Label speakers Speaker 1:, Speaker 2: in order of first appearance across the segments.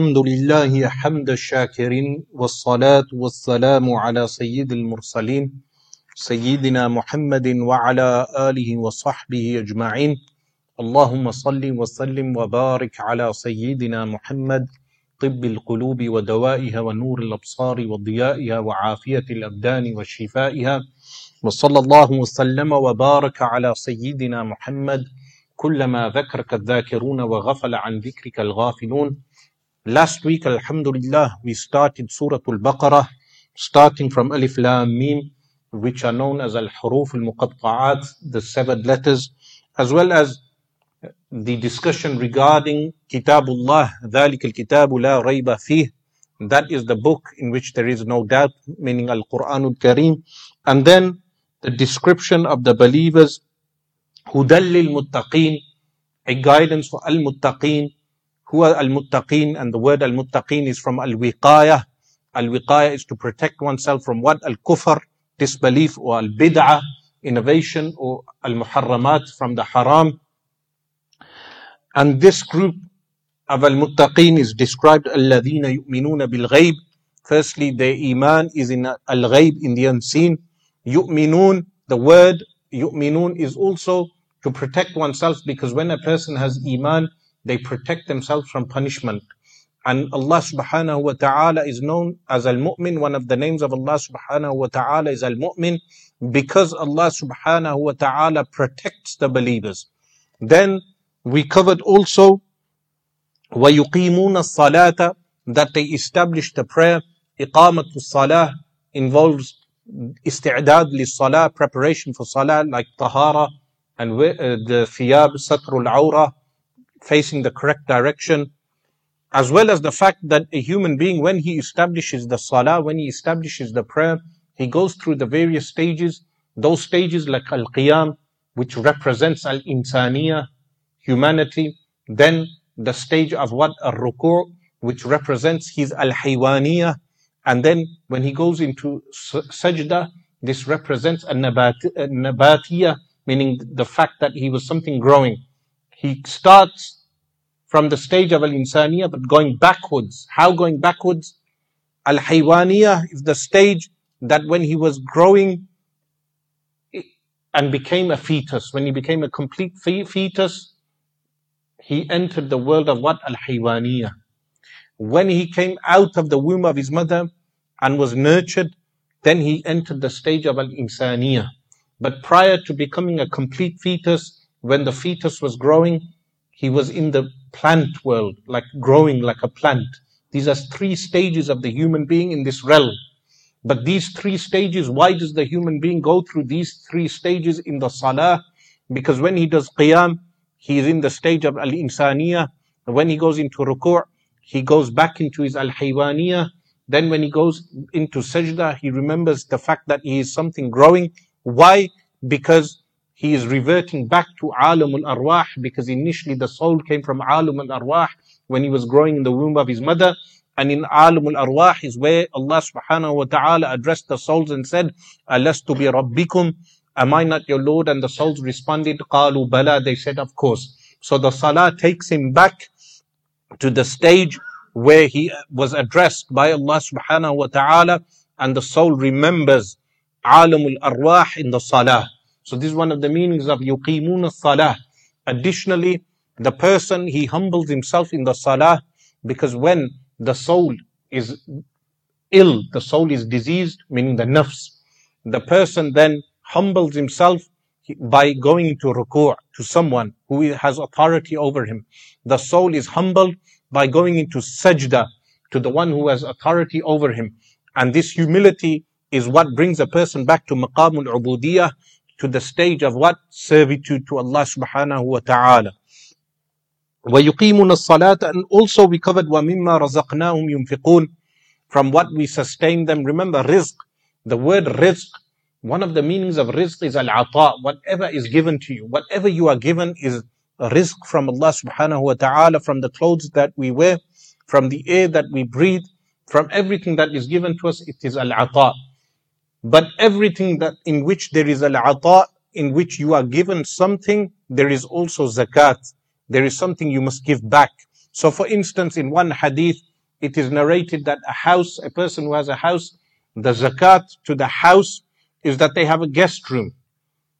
Speaker 1: الحمد لله حمد الشاكرين والصلاة والسلام على سيد المرسلين سيدنا محمد وعلى آله وصحبه أجمعين. اللهم صل وسلم وبارك على سيدنا محمد طب القلوب ودوائها ونور الأبصار وضيائها وعافية الأبدان وشفائها. وصلى الله وسلم وبارك على سيدنا محمد كلما ذكرك الذاكرون وغفل عن ذكرك الغافلون. Last week, Alhamdulillah, we started Surah Al-Baqarah, starting from Alif Lam Mim, which are known as Al-Huruf Al-Muqatta'at, the seven letters, as well as the discussion regarding Kitabullah, ذلك الكتاب لا ريب فيه. That is the book in which there is no doubt, meaning Al-Quran Al-Kareem. And then the description of the believers, هدى للمتقين, a guidance for Al-Muttaqeen, who are al-muttaqeen and the word al-muttaqeen is from al-wiqaya. Al-wiqaya is to protect oneself from what? Al-kufr, disbelief or al-bid'ah, innovation or al-muharramat from the haram. And this group of al-muttaqeen is described الَّذِينَ يُؤْمِنُونَ بِالْغَيْبِ Firstly, their iman is in al-ghayb, in the unseen. يُؤْمِنُون, the word yu'minun is also to protect oneself because when a person has iman, they protect themselves from punishment. And Allah subhanahu wa ta'ala is known as Al-Mu'min. One of the names of Allah subhanahu wa ta'ala is Al-Mu'min because Allah subhanahu wa ta'ala protects the believers. Then we covered also وَيُقِيمُونَ الصَّلَاةَ that they establish the prayer. إِقَامَةُ الصَّلَاة involves استعداد للصلاة, preparation for salah like tahara and the thiyab, satrul awrah, facing the correct direction, as well as the fact that a human being, when he establishes the salah, when he establishes the prayer, he goes through the various stages. Those stages like al-qiyam, which represents al-insaniya, humanity. Then the stage of what? Al-ruku', which represents his al-haywaniya. And then when he goes into sajda, this represents al-nabatiya, meaning the fact that he was something growing. He starts from the stage of al-insaniya, but going backwards. How going backwards? Al-haywaniya is the stage that when he was growing and became a fetus, when he became a complete fetus, he entered the world of what? Al-haywaniya. When he came out of the womb of his mother and was nurtured, then he entered the stage of al-insaniya. But prior to becoming a complete fetus, when the fetus was growing, he was in the plant world, like growing like a plant. These are three stages of the human being in this realm. But these three stages, why does the human being go through these three stages in the salah? Because when he does qiyam, he is in the stage of al-insaniya. When he goes into ruku', he goes back into his al-haywaniya. Then when he goes into sajda, he remembers the fact that he is something growing. Why? Because he is reverting back to alam al-arwah because initially the soul came from alam al-arwah when he was growing in the womb of his mother. And in alam al-arwah is where Allah subhanahu wa ta'ala addressed the souls and said, Alastu bi rabbikum, am I not your Lord? And the souls responded, qalu bala, they said, of course. So the salah takes him back to the stage where he was addressed by Allah subhanahu wa ta'ala and the soul remembers alam al-arwah in the salah. So this is one of the meanings of yuqimuna salah. Additionally, the person, he humbles himself in the salah because when the soul is ill, the soul is diseased, meaning the nafs, the person then humbles himself by going into ruku' to someone who has authority over him. The soul is humbled by going into sajda to the one who has authority over him. And this humility is what brings a person back to maqamul ubudiyah, to the stage of what? Servitude to Allah subhanahu wa ta'ala. وَيُقِيمُونَ الصَّلَاةَ And also we covered وَمِمَّا رَزَقْنَاهُمْ يُنْفِقُونَ From what we sustain them. Remember rizq. The word rizq. One of the meanings of rizq is al-ata. Whatever is given to you. Whatever you are given is rizq from Allah subhanahu wa ta'ala. From the clothes that we wear. From the air that we breathe. From everything that is given to us. It is al-ata. But everything that in which there is al-ata, in which you are given something, there is also zakat. There is something you must give back. So for instance, in one hadith, it is narrated that a house, a person who has a house, the zakat to the house is that they have a guest room.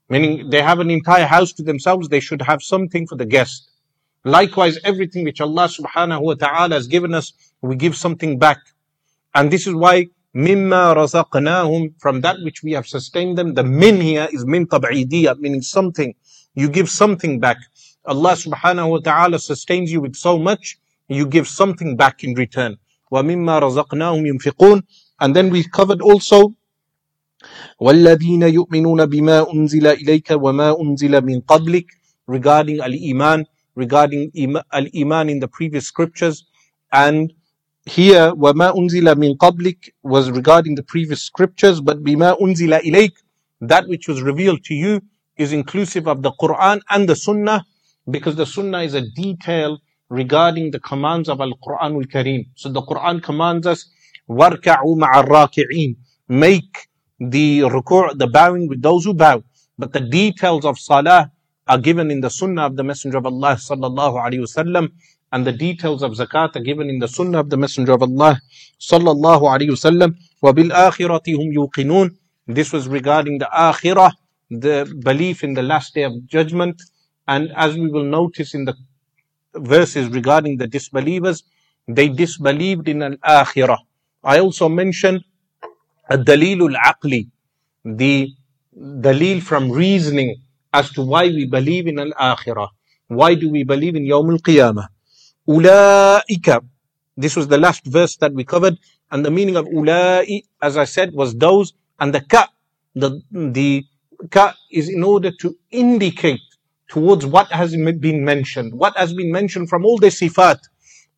Speaker 1: Meaning they have an entire house to themselves, they should have something for the guest. Likewise, everything which Allah subhanahu wa ta'ala has given us, we give something back. And this is why Mimma razaqnahum, from that which we have sustained them. The min here is min tab'idiyah, meaning something. You give something back. Allah subhanahu wa ta'ala sustains you with so much, you give something back in return. And then we covered also وَالَّذِينَ يُؤْمِنُونَ بِمَا أُنزِلَ إِلَيْكَ وَمَا أُنزِلَ مِنْ قَبْلِكَ Regarding al-Iman, regarding al-Iman in the previous scriptures and here وما أنزل من قبلك was regarding the previous scriptures but بما أنزل إليك that which was revealed to you is inclusive of the Quran and the Sunnah because the Sunnah is a detail regarding the commands of Al-Quran al-Kareem. So the Quran commands us, وَارْكَعُوا مَعَ الرَّاكِعِينَ Make the ruku', the bowing with those who bow. But the details of salah are given in the sunnah of the Messenger of Allah sallallahu alaihi wasallam, and the details of zakat are given in the sunnah of the messenger of Allah sallallahu alayhi wasallam wa bil akhirati hum yuqinun. This was regarding the akhirah the belief in the last day of judgment. And as we will notice in the verses regarding the disbelievers they disbelieved in al akhirah i also mentioned dalilul aqli the dalil from reasoning as to why we believe in al akhirah why do we believe in yawm al qiyamah? Ula'ika. This was the last verse that we covered. And the meaning of ula'i, as I said, was those. And the ka, the, the ka is in order to indicate towards what has been mentioned. What has been mentioned from all the sifat,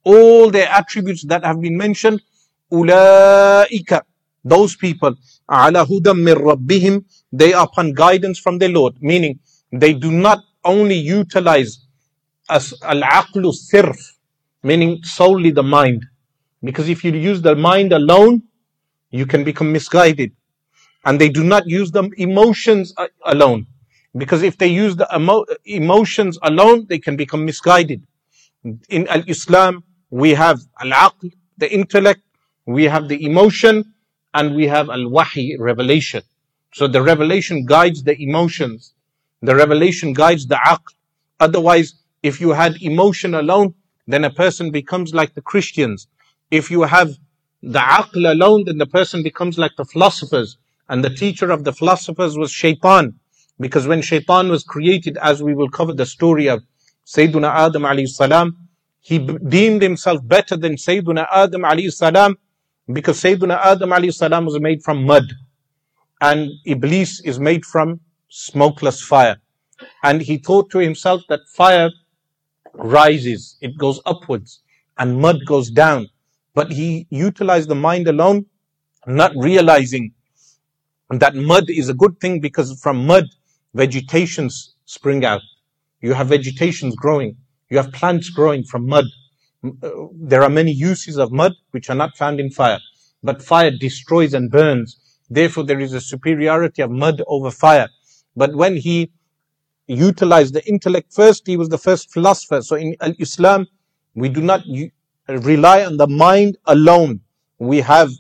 Speaker 1: all the attributes that have been mentioned. Ula'ika. Those people, ala hudam rabbihim, they are upon guidance from their Lord. Meaning, they do not only utilize as al-aqlu sirf, meaning solely the mind. Because if you use the mind alone, you can become misguided. And they do not use the emotions uh, alone. Because if they use the emo- emotions alone, they can become misguided. In Al-Islam, we have al-aql, the intellect, we have the emotion, and we have al-wahi, revelation. So the revelation guides the emotions. The revelation guides the aql. Otherwise, if you had emotion alone, then a person becomes like the Christians. If you have the aql alone, then the person becomes like the philosophers. And the teacher of the philosophers was shaitan. Because when shaitan was created, as we will cover the story of Sayyiduna Adam alayhi salam, he deemed himself better than Sayyiduna Adam alayhi salam because Sayyidina Adam alayhi salam was made from mud and Iblis is made from smokeless fire. And he thought to himself that fire rises, it goes upwards and mud goes down. But he utilized the mind alone, not realizing that mud is a good thing because from mud, vegetations spring out. You have vegetations growing. You have plants growing from mud. Uh, there are many uses of mud which are not found in fire. But fire destroys and burns. Therefore, there is a superiority of mud over fire. But when he Utilize the intellect first. He was the first philosopher. So in Islam, we do not rely on the mind alone. We have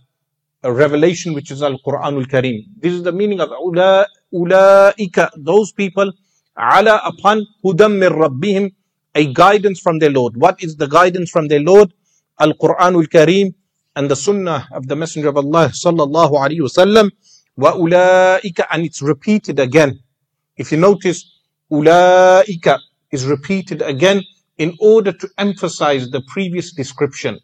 Speaker 1: a revelation which is Al Quranul Kareem. This is the meaning of ula, ulaika, those people, ala upon hudam mir rabbihim, a guidance from their Lord. What is the guidance from their Lord? Al Quran Al Kareem and the Sunnah of the Messenger of Allah sallallahu alaihi wasallam. Wa ulaika, and it's repeated again. If you notice, Ulaika is repeated again in order to emphasize the previous description.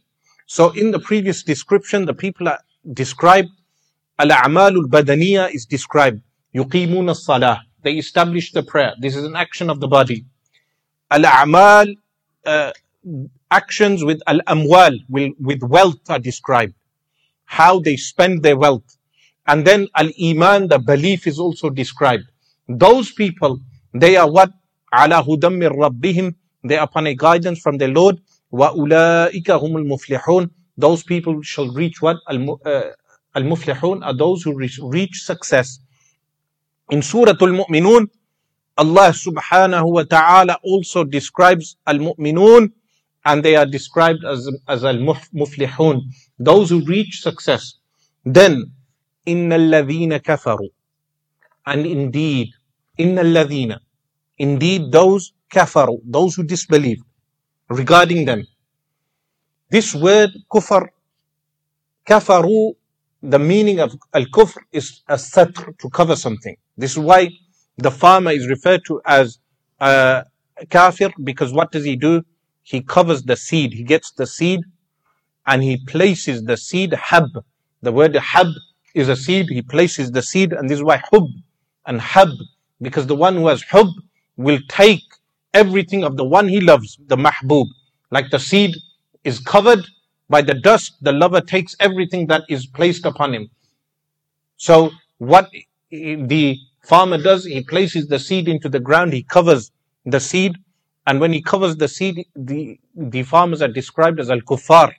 Speaker 1: So in the previous description, the people are described. Al-a'malul badaniya is described. Yuqimuna salah. They establish the prayer. This is an action of the body. Al-a'mal, uh, actions with al-amwal, with wealth are described. How they spend their wealth. And then al-iman, the belief is also described. Those people they are what? Ala hudam min rabbihim. They are upon a guidance from their Lord. Wa ulaika humul muflihun. Those people shall reach what? Uh, al-muflihun are those who reach, reach success. In Surah Al-Mu'minun, Allah subhanahu wa ta'ala also describes al-mu'minun and they are described as, as al-muflihun, those who reach success. Then, إِنَّ الَّذِينَ كَفَرُوا And indeed, Inna. Indeed, those kafaru, those who disbelieve, regarding them. This word kafar, kafaru, the meaning of al-kufr is a satr, to cover something. This is why the farmer is referred to as a kafir, because what does he do? He covers the seed. He gets the seed and he places the seed hab. The word hab is a seed. He places the seed and this is why hub and hab because the one who has hub will take everything of the one he loves, the mahbub. Like the seed is covered by the dust, the lover takes everything that is placed upon him. So what the farmer does, he places the seed into the ground, he covers the seed, and when he covers the seed, the, the farmers are described as al-kuffar.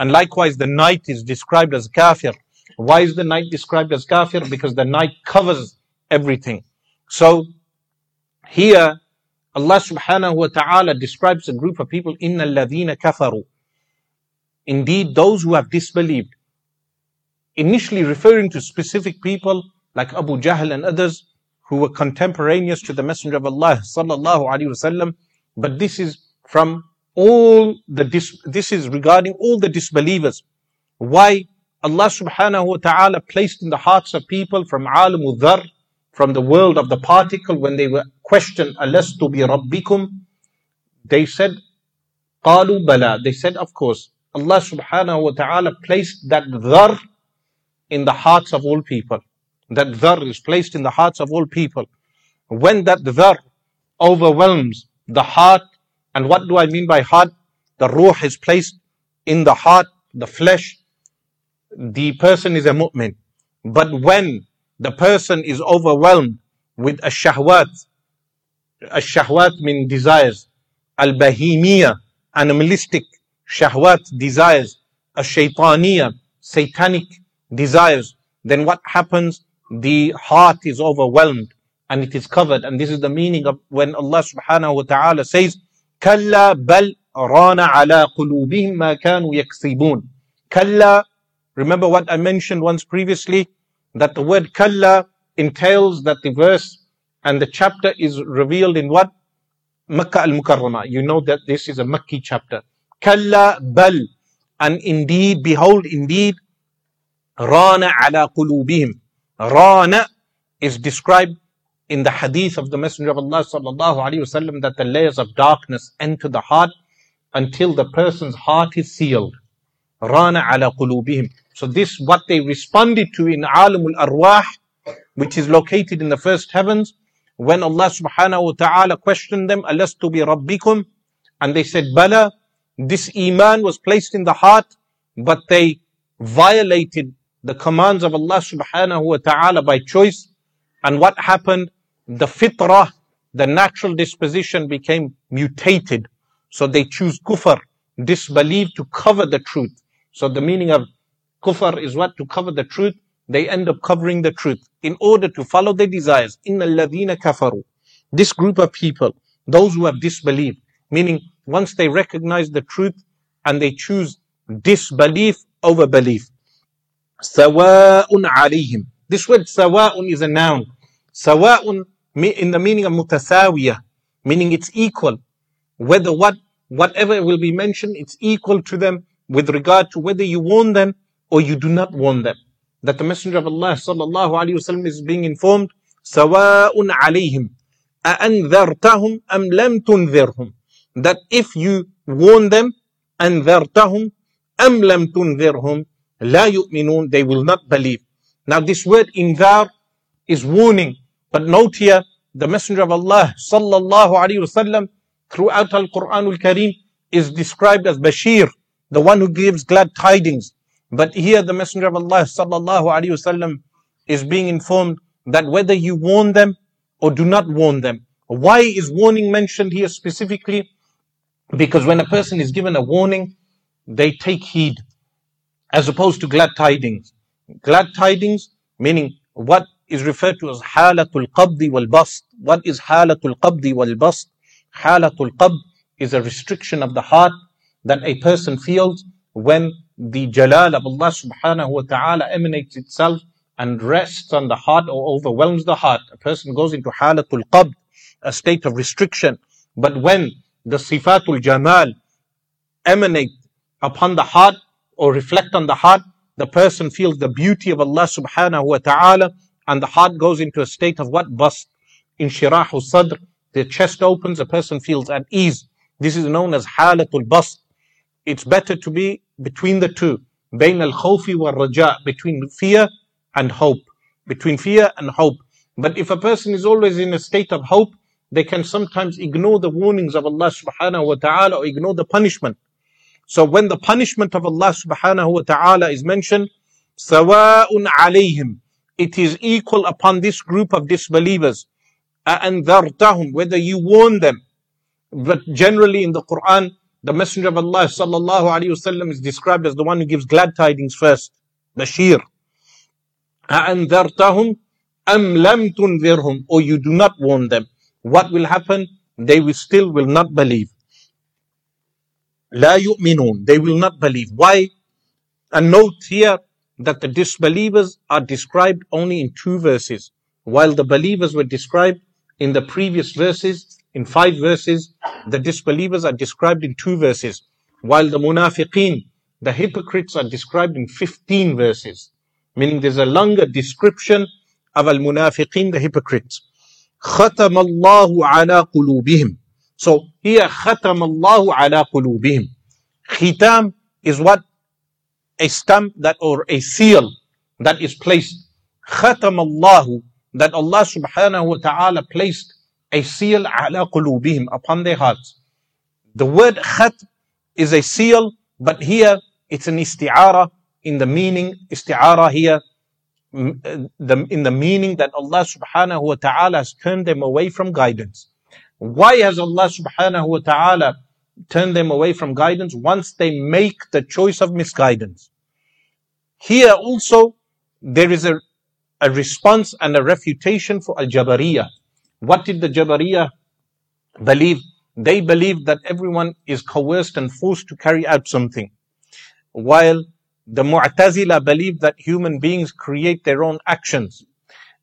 Speaker 1: And likewise, the night is described as kafir. Why is the night described as kafir? Because the night covers everything. So here Allah subhanahu wa ta'ala describes a group of people, Inna ladina kafaru. Indeed, those who have disbelieved. Initially referring to specific people like Abu Jahl and others who were contemporaneous to the Messenger of Allah sallallahu alaihi wasallam, but this is from all the dis- this is regarding all the disbelievers. Why Allah subhanahu wa ta'ala placed in the hearts of people from Alamudhar from the world of the particle, when they were questioned, Alastu bi rabbikum, they said, Qalu bala. They said, of course, Allah subhanahu wa ta'ala placed that dhar in the hearts of all people. That dhar is placed in the hearts of all people. When that dhar overwhelms the heart, and what do I mean by heart? The ruh is placed in the heart, the flesh, the person is a mu'min. But when the person is overwhelmed with a shahwat, a shahwat mean desires, al bahimiyah, animalistic shahwat desires, a shaytaniyah, satanic desires, then what happens? the heart is overwhelmed and it is covered. And this is the meaning of when Allah subhanahu wa ta'ala says, كلا بل ران على قلوبهم ما كانوا يكسبون. كلا, remember what I mentioned once previously, That the word kalla entails that the verse and the chapter is revealed in what? Makkah al-Mukarramah. You know that this is a Makki chapter. Kalla bal. And indeed, behold, indeed, rana ala qulubihim. Rana is described in the hadith of the Messenger of Allah sallallahu alaihi wasallam that the layers of darkness enter the heart until the person's heart is sealed. Rana ala qulubihim. So this what they responded to in alamul arwah, which is located in the first heavens, when Allah subhanahu wa ta'ala questioned them, Alastu bi rabbikum? And they said, Bala, this iman was placed in the heart, but they violated the commands of Allah subhanahu wa ta'ala by choice. And what happened? The fitrah, the natural disposition became mutated. So they choose kufr, disbelief to cover the truth. So the meaning of kufr is what? To cover the truth. They end up covering the truth in order to follow their desires. Inna alladhina kafaru. This group of people, those who have disbelieved, meaning once they recognize the truth and they choose disbelief over belief. Sawa'un alayhim. This word sawa'un is a noun. Sawa'un in the meaning of mutasawiya, meaning it's equal. Whether what, whatever will be mentioned, it's equal to them with regard to whether you warn them or you do not warn them. That the Messenger of Allah sallallahu alayhi wasallam is being informed, sawa'un alayhim. أأنذرتهم أم لم تنذرهم that if you warn them أنذرتهم أم لم تنذرهم لا يؤمنون they will not believe now this word inzar is warning but note here the messenger of Allah sallallahu alaihi wasallam throughout al-Quran al-Kareem is described as Bashir the one who gives glad tidings but here the messenger of Allah sallallahu alaihi wasallam is being informed that whether you warn them or do not warn them why is warning mentioned here specifically because when a person is given a warning they take heed as opposed to glad tidings. Glad tidings meaning what is referred to as halatul qabdi wal bast. What is halatul qabdi wal bast? Halatul qabd is a restriction of the heart that a person feels when the jalal of Allah subhanahu wa ta'ala emanates itself and rests on the heart or overwhelms the heart. A person goes into halatul qabd, a state of restriction. But when the sifatul jamal emanate upon the heart or reflect on the heart, the person feels the beauty of Allah subhanahu wa ta'ala and the heart goes into a state of what? Bast. In shirahu sadr, the chest opens, a person feels at ease. This is known as halatul bast. It's better to be between the two. Bain al khawfi wa raja, between fear and hope. Between fear and hope. But if a person is always in a state of hope, they can sometimes ignore the warnings of Allah subhanahu wa ta'ala or ignore the punishment. So when the punishment of Allah subhanahu wa ta'ala is mentioned, سَوَاءٌ عَلَيْهِمْ It is equal upon this group of disbelievers. أَأَنذَرْتَهُمْ Whether you warn them. But generally in the Quran, the Messenger of Allah sallallahu alayhi wasallam is described as the one who gives glad tidings first. Bashir. أَأَنذَرْتَهُمْ أَمْ لَمْ تُنذِرْهُمْ Or you do not warn them. What will happen? They will still will not believe. لا يؤمنون. They will not believe. Why? And note here that the disbelievers are described only in two verses, while the believers were described in the previous verses, in five verses, the disbelievers are described in two verses, while the munafiqeen, the hypocrites are described in 15 verses, meaning there's a longer description of al-munafiqeen, the hypocrites. ختم الله على قلوبهم so here, ختم الله على قلوبهم. Khitam is what? A stamp that or a seal that is placed. ختم الله that Allah subhanahu wa ta'ala placed a seal ala qulubihim, upon their hearts. The word khat is a seal, but here it's an isti'ara in the meaning, isti'ara here, the, in the meaning that Allah subhanahu wa ta'ala has turned them away from guidance. Why has Allah subhanahu wa ta'ala turned them away from guidance once they make the choice of misguidance? Here also, there is a, a response and a refutation for Al-Jabariyah. What did the Jabariyah believe? They believe that everyone is coerced and forced to carry out something. While the Mu'tazila believe that human beings create their own actions.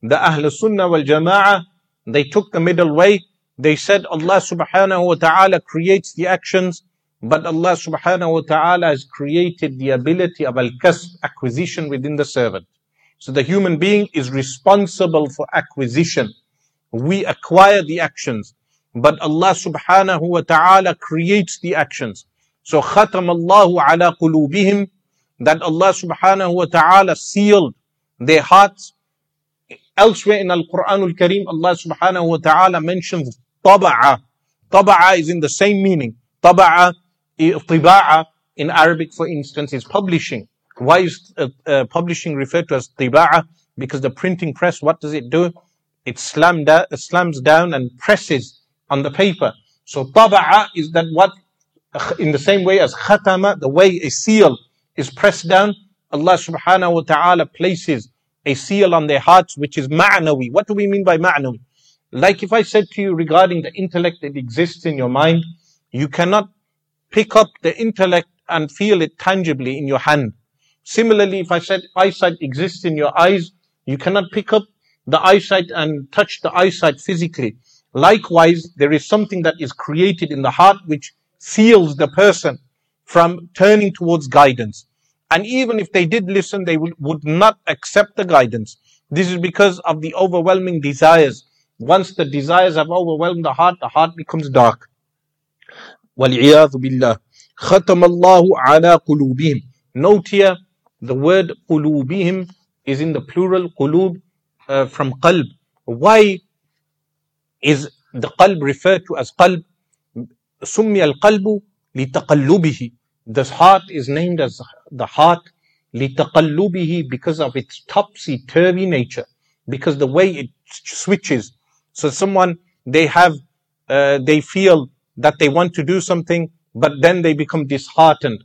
Speaker 1: The Ahl Sunnah wal Jama'ah, they took the middle way they said Allah subhanahu wa ta'ala creates the actions, but Allah subhanahu wa ta'ala has created the ability of al-kasb, acquisition within the servant. So the human being is responsible for acquisition. We acquire the actions, but Allah subhanahu wa ta'ala creates the actions. So khatam Allahu ala qulubihim, that Allah subhanahu wa ta'ala sealed their hearts. Elsewhere in Al-Quran al-Kareem, Allah subhanahu wa ta'ala mentions Taba'a. Taba'a is in the same meaning. Taba'a, tiba'a in Arabic, for instance, is publishing. Why is uh, uh, publishing referred to as tiba'a? Because the printing press, what does it do? It slams down and presses on the paper. So taba'a is that what, in the same way as khatama, the way a seal is pressed down, Allah subhanahu wa ta'ala places a seal on their hearts, which is ma'nawi. What do we mean by ma'nawi? Like if I said to you regarding the intellect that exists in your mind, you cannot pick up the intellect and feel it tangibly in your hand. Similarly, if I said eyesight exists in your eyes, you cannot pick up the eyesight and touch the eyesight physically. Likewise, there is something that is created in the heart which seals the person from turning towards guidance. And even if they did listen, they would not accept the guidance. This is because of the overwhelming desires once the desires have overwhelmed the heart, the heart becomes dark. وَالْعِيَاذُ بِاللَّهِ خَتَمَ اللَّهُ عَلَى قُلُوبِهِمْ Note here, the word قُلُوبِهِمْ is in the plural قُلُوب uh, from qalb. Why is the qalb referred to as qalb? سُمِّيَ الْقَلْبُ لِتَقَلُّبِهِ The heart is named as the heart لِتَقَلُّبِهِ because of its topsy-turvy nature, because the way it switches so someone, they have, uh, they feel that they want to do something, but then they become disheartened.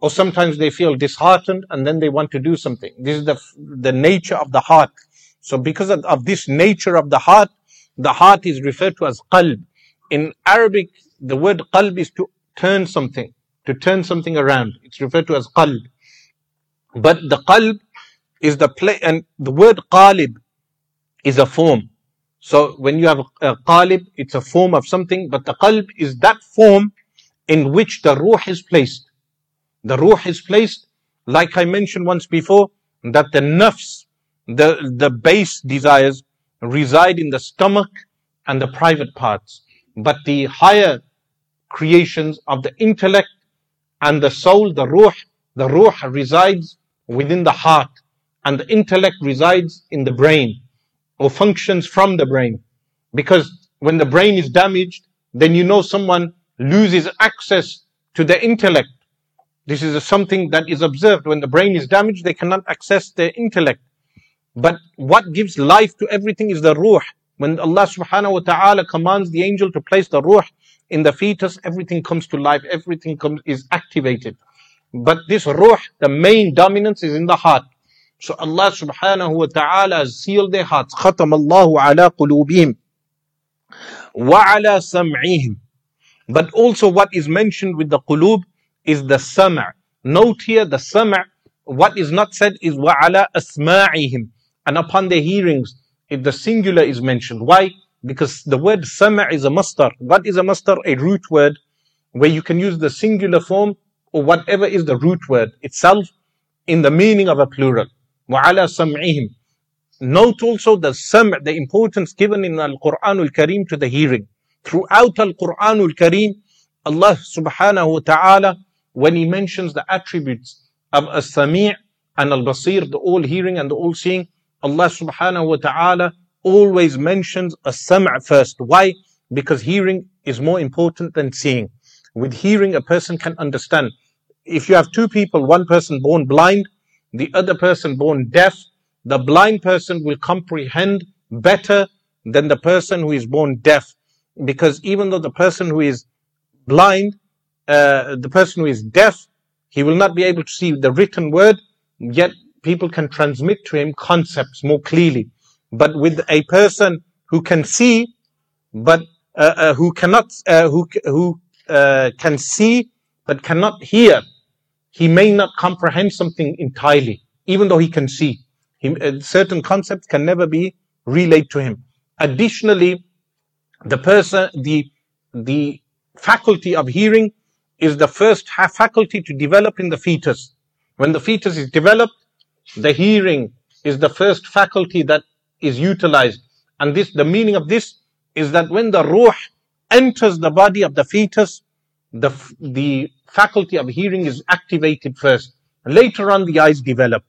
Speaker 1: Or sometimes they feel disheartened and then they want to do something. This is the, the nature of the heart. So because of, of this nature of the heart, the heart is referred to as qalb. In Arabic the word qalb is to turn something, to turn something around. It's referred to as qalb. But the qalb is the play, and the word qalib is a form. So when you have a qalib, it's a form of something, but the qalb is that form in which the ruh is placed. The ruh is placed, like I mentioned once before, that the nafs, the, the base desires reside in the stomach and the private parts. But the higher creations of the intellect and the soul, the ruh, the ruh resides within the heart and the intellect resides in the brain or functions from the brain. Because when the brain is damaged, then you know someone loses access to the intellect. This is something that is observed. When the brain is damaged, they cannot access their intellect. But what gives life to everything is the ruh. When Allah subhanahu wa ta'ala commands the angel to place the ruh in the fetus, everything comes to life, everything comes, is activated. But this ruh, the main dominance is in the heart. So Allah subhanahu wa ta'ala has sealed their hearts. ختم الله على قلوبهم وعلى سمعهم. But also what is mentioned with the qulub is the sama'. Note here the sama', what is not said is وعلى أسماعهم. And upon their hearings, if the singular is mentioned. Why? Because the word sama' is a mastar. What is a mastar? A root word where you can use the singular form or whatever is the root word itself in the meaning of a plural. وعلى سمعهم. Note also the sam, the importance given in Al-Quran Al-Kareem to the hearing. Throughout Al-Quran Al-Kareem, Allah subhanahu wa ta'ala, when He mentions the attributes of As-Sami' and Al-Basir, the all-hearing and the all-seeing, Allah subhanahu wa ta'ala always mentions a sam' first. Why? Because hearing is more important than seeing. With hearing, a person can understand. If you have two people, one person born blind, the other person born deaf, the blind person will comprehend better than the person who is born deaf. Because even though the person who is blind, uh, the person who is deaf, he will not be able to see the written word, yet people can transmit to him concepts more clearly. But with a person who can see, but uh, uh, who cannot, uh, who who uh, can see but cannot hear, he may not comprehend something entirely, even though he can see. He, certain concepts can never be relayed to him. Additionally, the person, the, the faculty of hearing is the first faculty to develop in the fetus. When the fetus is developed, the hearing is the first faculty that is utilized. And this, the meaning of this is that when the ruh enters the body of the fetus, the, the faculty of hearing is activated first. Later on, the eyes develop.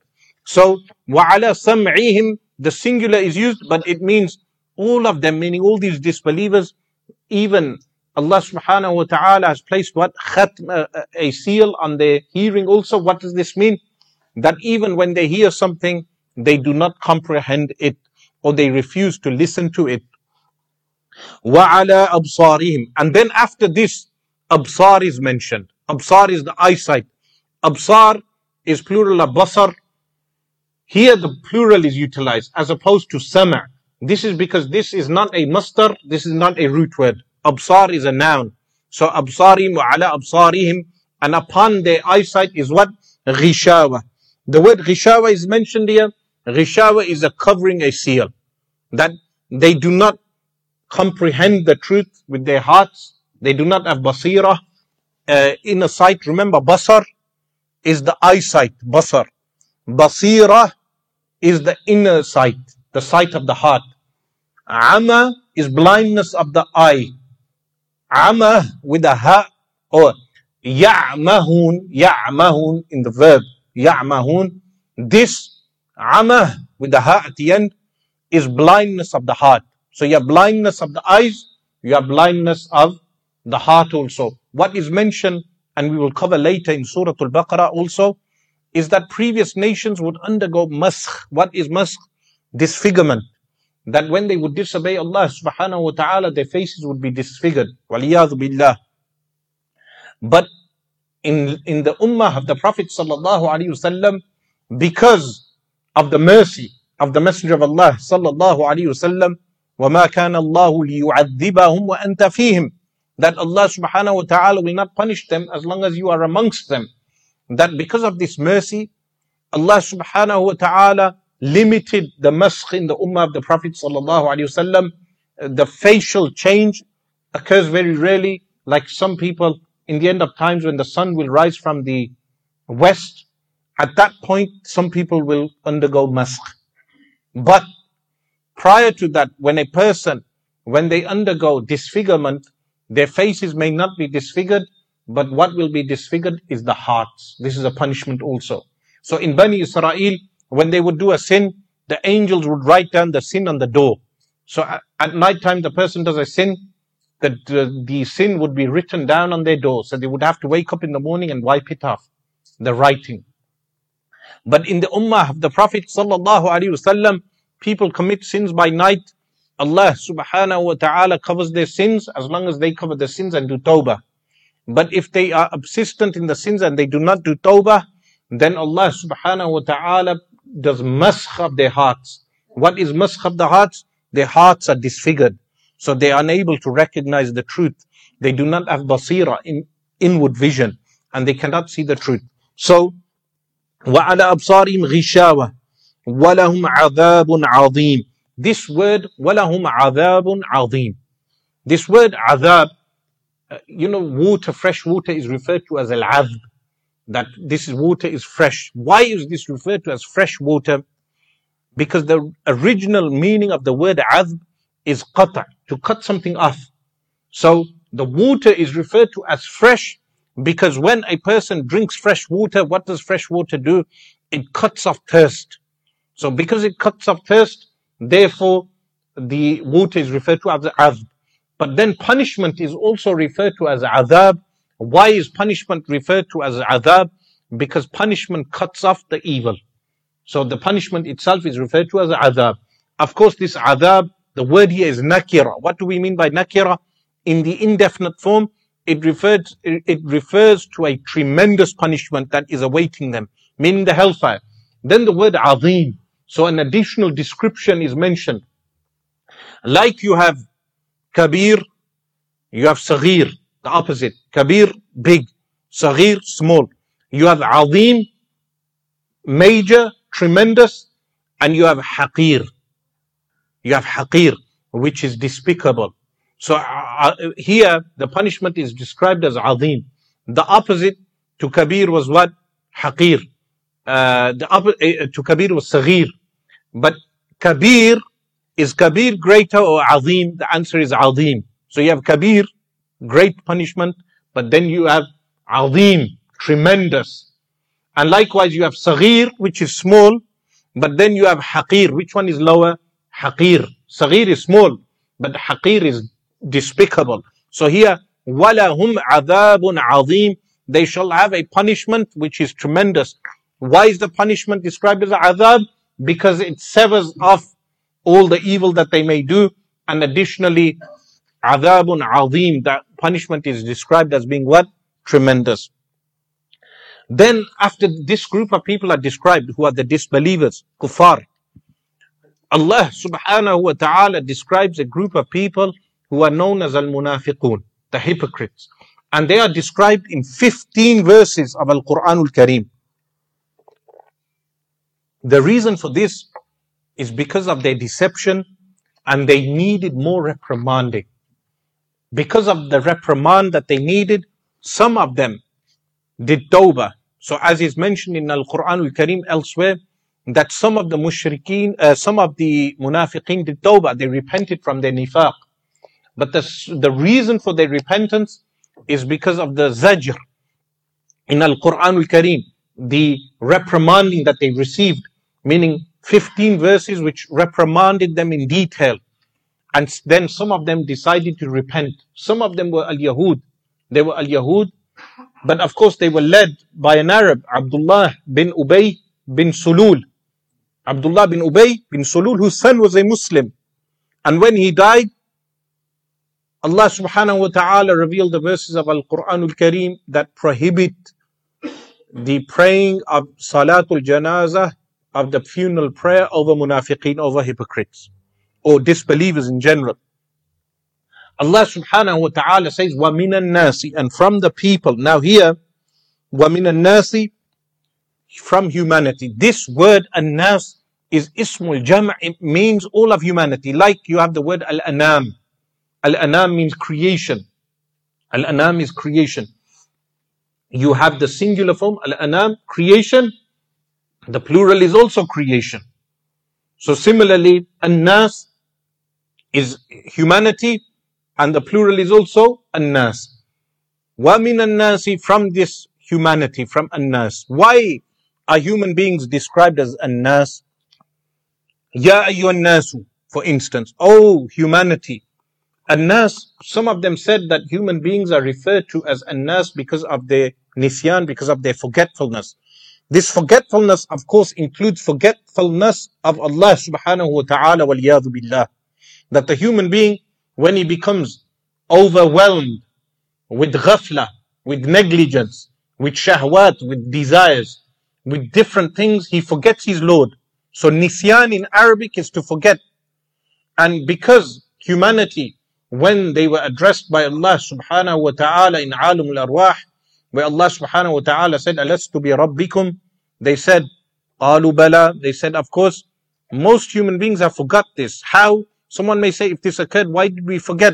Speaker 1: So, وَعَلَى سَمْعِهِمْ The singular is used, but it means all of them, meaning all these disbelievers, even Allah subhanahu wa ta'ala has placed what? Khatm, uh, a seal on their hearing also. What does this mean? That even when they hear something, they do not comprehend it or they refuse to listen to it. وَعَلَى أَبْصَارِهِمْ And then after this, absar is mentioned. Absar is the eyesight. Absar is plural of basar. Here the plural is utilized as opposed to sama'. This is because this is not a mastar, this is not a root word. Absar is a noun. So absarim wa ala absarihim and upon their eyesight is what? Ghishawa. The word ghishawa is mentioned here. Ghishawa is a covering a seal. That they do not comprehend the truth with their hearts. They do not have basira, uh, inner sight. Remember, basar is the eyesight, basar. Basira is the inner sight, the sight of the heart. Ama is blindness of the eye. Ama with a ha or ya'mahun, ya'mahun in the verb, ya'mahun. This ama with the ha at the end is blindness of the heart. So you have blindness of the eyes, you have blindness of the heart also. What is mentioned, and we will cover later in Surah Al-Baqarah also, is that previous nations would undergo maskh. What is maskh? Disfigurement That when they would disobey Allah subhanahu wa ta'ala, their faces would be disfigured. Waliyadu billah. But in, in the ummah of the Prophet sallallahu alaihi wasallam, because of the mercy of the Messenger of Allah sallallahu alaihi wasallam, وَمَا كَانَ اللَّهُ لِيُعَذِّبَهُمْ وَأَنْتَ فِيهِمْ that Allah subhanahu wa ta'ala will not punish them as long as you are amongst them. That because of this mercy, Allah subhanahu wa ta'ala limited the maskh in the ummah of the Prophet wasallam. The facial change occurs very rarely, like some people in the end of times when the sun will rise from the west. At that point, some people will undergo maskh. But prior to that, when a person, when they undergo disfigurement, their faces may not be disfigured, but what will be disfigured is the hearts. This is a punishment also. So in Bani Israel, when they would do a sin, the angels would write down the sin on the door. So at, night time, the person does a sin, that the, the sin would be written down on their door. So they would have to wake up in the morning and wipe it off, the writing. But in the ummah of the Prophet sallallahu alaihi wasallam, people commit sins by night. Allah subhanahu wa ta'ala covers their sins as long as they cover their sins and do tawbah. But if they are persistent in the sins and they do not do tawbah, then Allah subhanahu wa ta'ala does maskh of their hearts. What is maskh of the hearts? Their hearts are disfigured. So they are unable to recognize the truth. They do not have basira, in, inward vision, and they cannot see the truth. So, وَعَلَى أَبْصَارِهِمْ غِشَاوَةٌ وَلَهُمْ عَذَابٌ عَظِيمٌ This word, وَلَهُمْ عَذَابٌ عَظِيمٌ This word, azab, uh, you know, water, fresh water is referred to as al-azb that this water is fresh. Why is this referred to as fresh water? Because the original meaning of the word azb is qata, to cut something off. So the water is referred to as fresh because when a person drinks fresh water, what does fresh water do? It cuts off thirst. So because it cuts off thirst, therefore the water is referred to as azb. But then punishment is also referred to as azab why is punishment referred to as adab? Because punishment cuts off the evil. So the punishment itself is referred to as adab. Of course, this adab, the word here is nakira. What do we mean by nakira? In the indefinite form, it refers, it refers to a tremendous punishment that is awaiting them, meaning the hellfire. Then the word azim. So an additional description is mentioned. Like you have kabir, you have saghir the opposite. Kabir, big. Saghir, small. You have azim, major, tremendous, and you have haqir. You have haqir, which is despicable. So uh, uh, here, the punishment is described as azim. The opposite to kabir was what? Haqir. Uh, the opposite uh, to kabir was saghir. But kabir, is kabir greater or azim? The answer is azim. So you have kabir, great punishment, but then you have azim, tremendous. And likewise you have saghir, which is small, but then you have haqir. Which one is lower? Haqir. Saghir is small, but haqir is despicable. So here, وَلَهُمْ عَذَابٌ عَظِيمٌ They shall have a punishment which is tremendous. Why is the punishment described as azab? Because it severs off all the evil that they may do, and additionally, adabun azim, that punishment is described as being what? Tremendous. Then after this group of people are described, who are the disbelievers, kuffar, Allah subhanahu wa ta'ala describes a group of people who are known as al-munafiqun, the hypocrites. And they are described in 15 verses of Al-Quran al-Kareem. The reason for this is because of their deception and they needed more reprimanding because of the reprimand that they needed, some of them did tawbah. So as is mentioned in Al-Quran al-Karim elsewhere, that some of the mushrikeen, uh, some of the munafiqeen did tawbah, they repented from their nifaq. But the, the reason for their repentance is because of the zajr in Al-Quran al-Karim, the reprimanding that they received, meaning 15 verses which reprimanded them in detail and then some of them decided to repent. Some of them were al-Yahud. They were al-Yahud. But of course they were led by an Arab, Abdullah bin Ubay bin Sulul. Abdullah bin Ubay bin Sulul, whose son was a Muslim. And when he died, Allah subhanahu wa ta'ala revealed the verses of Al-Quran al-Kareem that prohibit the praying of Salatul Janazah, of the funeral prayer over munafiqeen, over hypocrites or disbelievers in general. Allah subhanahu wa ta'ala says, وَمِنَ النَّاسِ And from the people. Now here, وَمِنَ النَّاسِ From humanity. This word, الناس, is ismul jam' it means all of humanity like you have the word al-anam al-anam means creation al-anam is creation you have the singular form al-anam creation the plural is also creation so similarly an-nas is humanity and the plural is also an-nas min an-nasi from this humanity from an-nas why are human beings described as an-nas Ya ayyuhan nasu, for instance, oh humanity. An-nas, some of them said that human beings are referred to as an-nas because of their nisyan, because of their forgetfulness. This forgetfulness, of course, includes forgetfulness of Allah subhanahu wa ta'ala wal billah. That the human being, when he becomes overwhelmed with ghafla, with negligence, with shahwat, with desires, with different things, he forgets his Lord. So nisyan in Arabic is to forget. And because humanity, when they were addressed by Allah subhanahu wa ta'ala in Alam al-Arwah, where Allah subhanahu wa ta'ala said, Alastu bi rabbikum, they said, Qalu bala, they said, of course, most human beings have forgot this. How? Someone may say, if this occurred, why did we forget?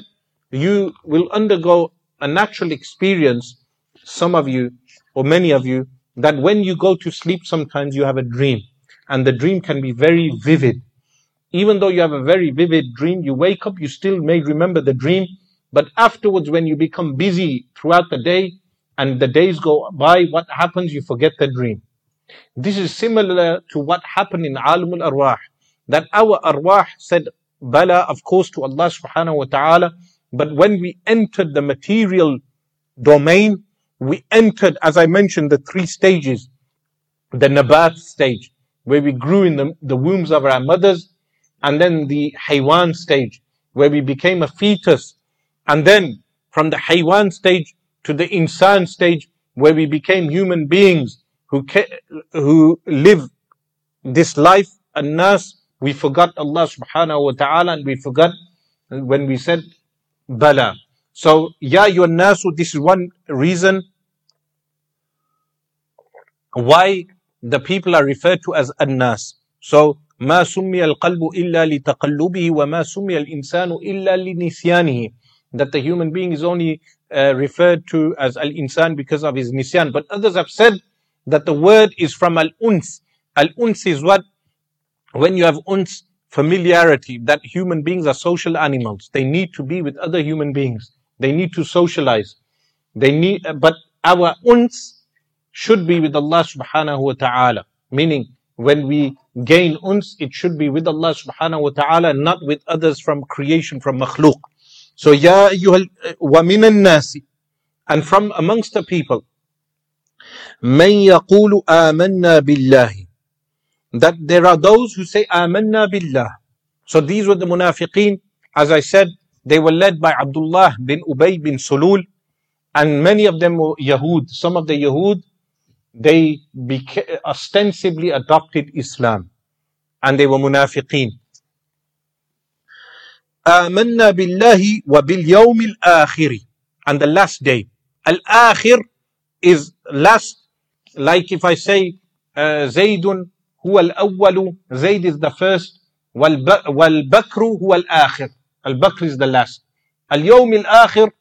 Speaker 1: You will undergo a natural experience, some of you, or many of you, that when you go to sleep, sometimes you have a dream and the dream can be very vivid. Even though you have a very vivid dream, you wake up, you still may remember the dream, but afterwards when you become busy throughout the day and the days go by, what happens? You forget the dream. This is similar to what happened in Alam al-Arwah, that our arwah said bala, of course, to Allah subhanahu wa ta'ala, but when we entered the material domain, we entered, as I mentioned, the three stages. The nabat stage, where we grew in the, the wombs of our mothers, and then the haywan stage, where we became a fetus, and then from the haywan stage to the insan stage, where we became human beings who who live this life and us we forgot Allah subhanahu wa ta'ala and we forgot when we said bala. So, ya ayyuhan nasu, this is one reason why the people are referred to as annas. So, ما سمي wa ma لتقلبه al سمي illa li nisyani. that the human being is only uh, referred to as al-insan because of his nisyan but others have said that the word is from al-uns al-uns is what when you have uns familiarity that human beings are social animals they need to be with other human beings they need to socialize they need but our uns should be with Allah subhanahu wa ta'ala. Meaning, when we gain uns, it should be with Allah subhanahu wa ta'ala, not with others from creation, from makhluk. So, ya ayyuhal, wa minan nasi, and from amongst the people, man yaqulu amanna billahi, that there are those who say amanna billah. So these were the munafiqeen, as I said, they were led by Abdullah bin Ubay bin Sulul, and many of them were Yahud. Some of the Yahud they beca- ostensibly adopted Islam and they were munafiqeen. آمنا بالله وباليوم الآخر and the last day. Al-akhir is last, like if I say uh, زيد هو الأول, Zayd is the first, والبكر هو الآخر. Al-Bakr is the last. Al-Yawm al-Akhir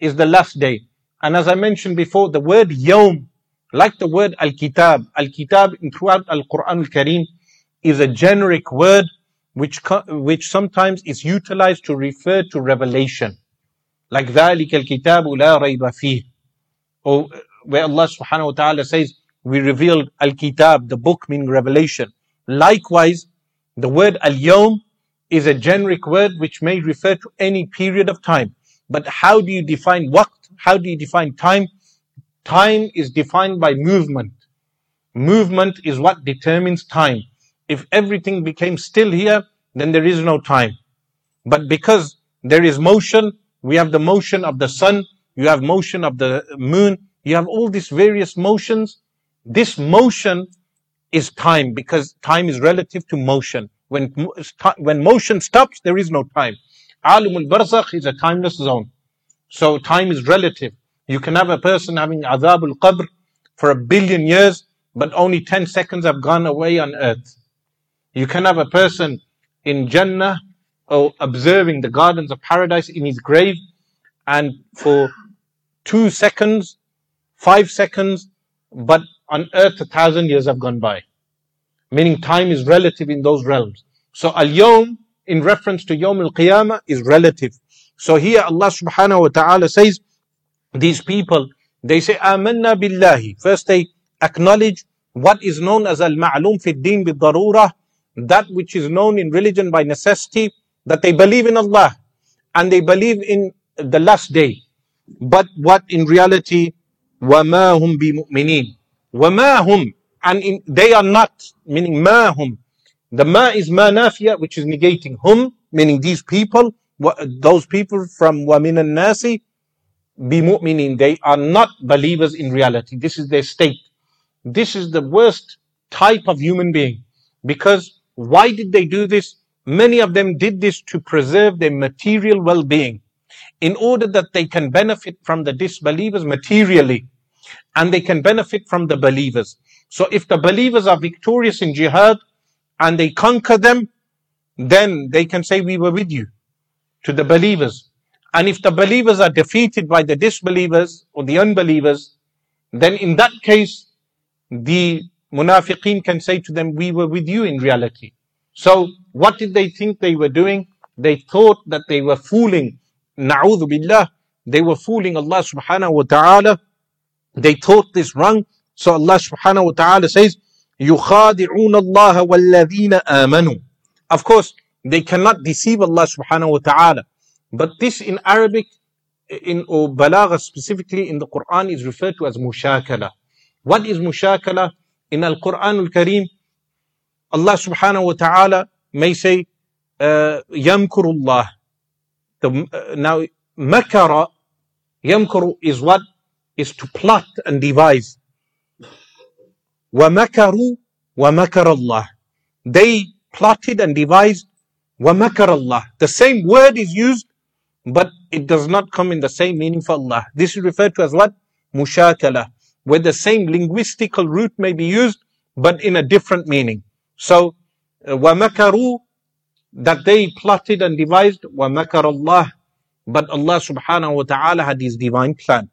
Speaker 1: is the last day. And as I mentioned before, the word Yawm like the word Al-Kitab, Al-Kitab throughout Al-Quran Al-Kareem is a generic word which, which sometimes is utilized to refer to revelation. Like ذَلِكَ الْكِتَابُ لَا رَيْبَ فِيهِ Or where Allah subhanahu wa ta'ala says, we revealed Al-Kitab, the book meaning revelation. Likewise, the word Al-Yawm is a generic word which may refer to any period of time. But how do you define waqt? How do you define time? Time is defined by movement. Movement is what determines time. If everything became still here, then there is no time. But because there is motion, we have the motion of the sun, you have motion of the moon, you have all these various motions. This motion is time because time is relative to motion. When, when motion stops, there is no time. Alam al-barzakh is a timeless zone. So time is relative. You can have a person having adhab al-qabr for a billion years, but only 10 seconds have gone away on earth. You can have a person in Jannah or observing the gardens of paradise in his grave, and for two seconds, five seconds, but on earth a thousand years have gone by. Meaning time is relative in those realms. So al-yawm in reference to Yawm al-Qiyamah is relative. So here Allah subhanahu wa ta'ala says, these people, they say, Amanna billahi. First they acknowledge what is known as al-ma'lum fi din bi that which is known in religion by necessity, that they believe in Allah and they believe in the last day. But what in reality, وَمَا هُمْ بِمُؤْمِنِينَ وَمَا هُمْ and in, they are not, meaning مَا هُمْ the ma is ma nafiya, which is negating hum, meaning these people, those people from wamin al nasi, bi mu'minin. They are not believers in reality. This is their state. This is the worst type of human being. Because why did they do this? Many of them did this to preserve their material well-being in order that they can benefit from the disbelievers materially and they can benefit from the believers. So if the believers are victorious in jihad, and they conquer them, then they can say, We were with you to the believers. And if the believers are defeated by the disbelievers or the unbelievers, then in that case, the munafiqeen can say to them, We were with you in reality. So what did they think they were doing? They thought that they were fooling. Na'udhu billah. They were fooling Allah subhanahu wa ta'ala. They thought this wrong. So Allah subhanahu wa ta'ala says, يخادعون الله والذين آمنوا Of course, they cannot deceive Allah subhanahu wa ta'ala. But this in Arabic, in or Balagha specifically in the Quran is referred to as mushakala. What is mushakala? In Al Quran Al Kareem, Allah subhanahu wa ta'ala may say, Yamkurullah. Uh, uh, now, makara, yamkuru is what? Is to plot and devise. وَمَكَرُوا وَمَكَرَ اللَّهِ They plotted and devised وَمَكَرَ اللَّهِ The same word is used, but it does not come in the same meaning for Allah. This is referred to as what? Mushakala, where the same linguistical root may be used, but in a different meaning. So, uh, وَمَكَرُوا that they plotted and devised وَمَكَرَ اللَّهِ but Allah subhanahu wa ta'ala had his divine plan.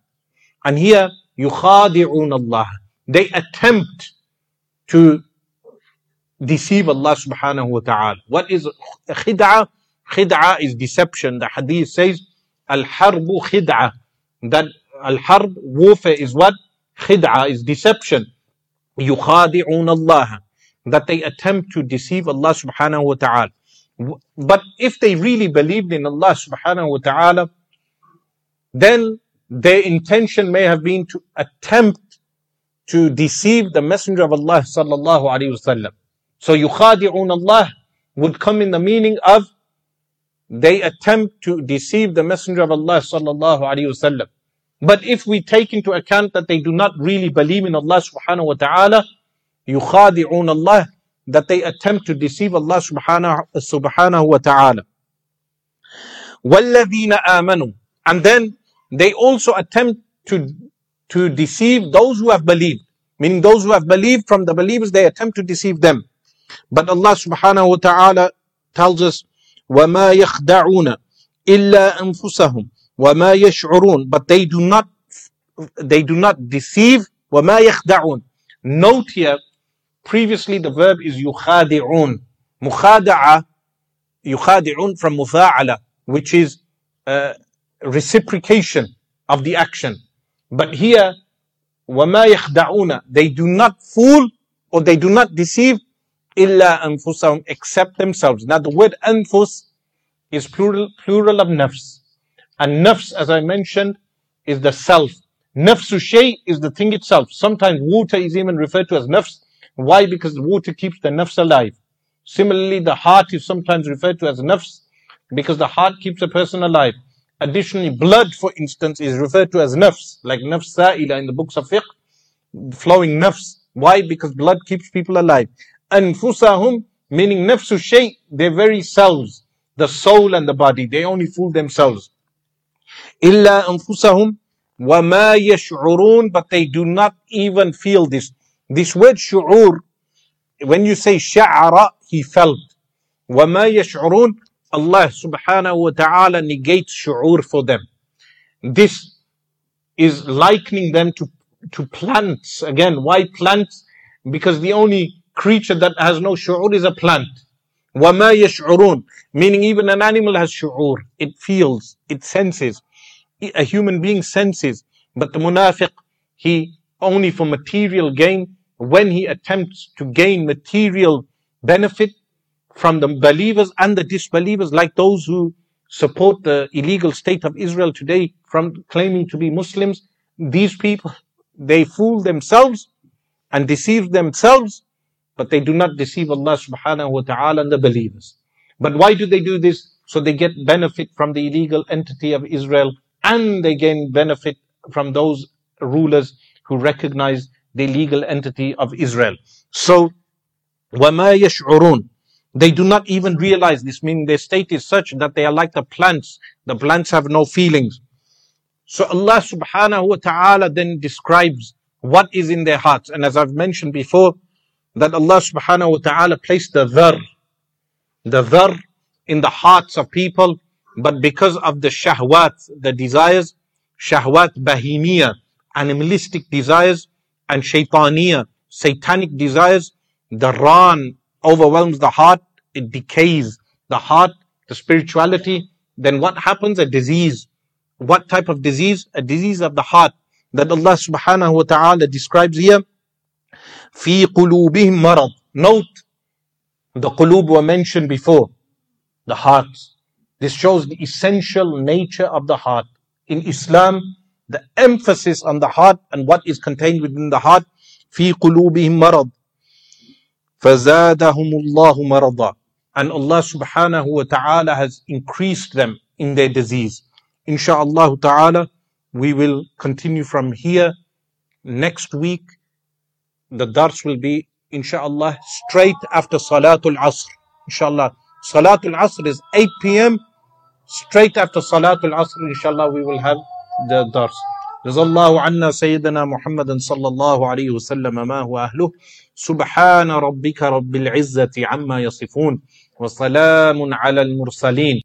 Speaker 1: And here, يُخَادِعُونَ اللَّهِ they attempt to deceive Allah subhanahu wa ta'ala. What is khid'ah? Khid'ah is deception. The hadith says, Al-harbu khid'ah. That al-harb, warfare is what? Khid'ah is deception. يخادعون Allah. That they attempt to deceive Allah subhanahu wa ta'ala. But if they really believed in Allah subhanahu wa ta'ala, then their intention may have been to attempt to deceive the Messenger of Allah sallallahu alaihi wasallam. So yukhadi'un Allah would come in the meaning of they attempt to deceive the Messenger of Allah sallallahu alaihi wasallam. But if we take into account that they do not really believe in Allah subhanahu wa ta'ala, yukhadi'un Allah, that they attempt to deceive Allah subhanahu, subhanahu wa ta'ala. وَالَّذِينَ آمَنُوا And then they also attempt to to deceive those who have believed. Meaning those who have believed from the believers, they attempt to deceive them. But Allah subhanahu wa ta'ala tells us, وَمَا يَخْدَعُونَ إِلَّا أَنفُسَهُمْ وَمَا يَشْعُرُونَ But they do not, they do not deceive, وَمَا يَخْدَعُونَ Note here, previously the verb is يُخَادِعُونَ مُخَادَعَ يُخَادِعُونَ from مُفَاعَلَ which is uh, reciprocation of the action. But here, وَمَا يَخْدَعُونَ They do not fool or they do not deceive إِلَّا أَنفُسَهُمْ except themselves. Now the word anfus is plural, plural of nafs. And nafs, as I mentioned, is the self. Nafsu shay is the thing itself. Sometimes water is even referred to as nafs. Why? Because water keeps the nafs alive. Similarly, the heart is sometimes referred to as nafs because the heart keeps a person alive. Additionally, blood, for instance, is referred to as nafs, like nafs sa'ila in the books of fiqh, flowing nafs. Why? Because blood keeps people alive. Anfusahum, meaning nafsu shay, their very selves, the soul and the body, they only fool themselves. Illa anfusahum wa ma yash'urun, but they do not even feel this. This word shu'ur, when you say sha'ara, he felt. Wa ma yash'urun, Allah subhanahu wa ta'ala negates shu'ur for them. This is likening them to, to plants. Again, why plants? Because the only creature that has no shu'ur is a plant. وَمَا يَشْعُرُونَ Meaning even an animal has shu'ur. It feels, it senses. A human being senses. But the munafiq, he only for material gain, when he attempts to gain material benefit from the believers and the disbelievers, like those who support the illegal state of Israel today from claiming to be Muslims, these people, they fool themselves and deceive themselves, but they do not deceive Allah subhanahu wa ta'ala and the believers. But why do they do this? So they get benefit from the illegal entity of Israel and they gain benefit from those rulers who recognize the legal entity of Israel. So, وَمَا يَشْعُرُونَ they do not even realize this, meaning their state is such that they are like the plants. The plants have no feelings. So Allah subhanahu wa ta'ala then describes what is in their hearts. And as I've mentioned before, that Allah subhanahu wa ta'ala placed the dhar, the dhar in the hearts of people, but because of the shahwat, the desires, shahwat bahimiyah, animalistic desires, and shaitaniya, satanic desires, the ran overwhelms the heart, it decays the heart, the spirituality, then what happens? A disease. What type of disease? A disease of the heart that Allah subhanahu wa ta'ala describes here. في قلوبهم مرض. Note, the qulub were mentioned before, the hearts. This shows the essential nature of the heart. In Islam, the emphasis on the heart and what is contained within the heart. في قلوبهم مرض. فزادهم الله مرضا. And Allah subhanahu wa ta'ala has increased them in their disease. Insha'Allah ta'ala, we will continue from here. Next week, the dars will be, insha'Allah, straight after Salatul Asr. Inshallah. Salatul Asr is 8 p.m. Straight after Salatul Asr, inshallah, we will have the dars. جزا الله عنا سيدنا محمد صلى الله عليه وسلم ما هو أهله سبحان ربك رب العزة عما يصفون وسلام على المرسلين.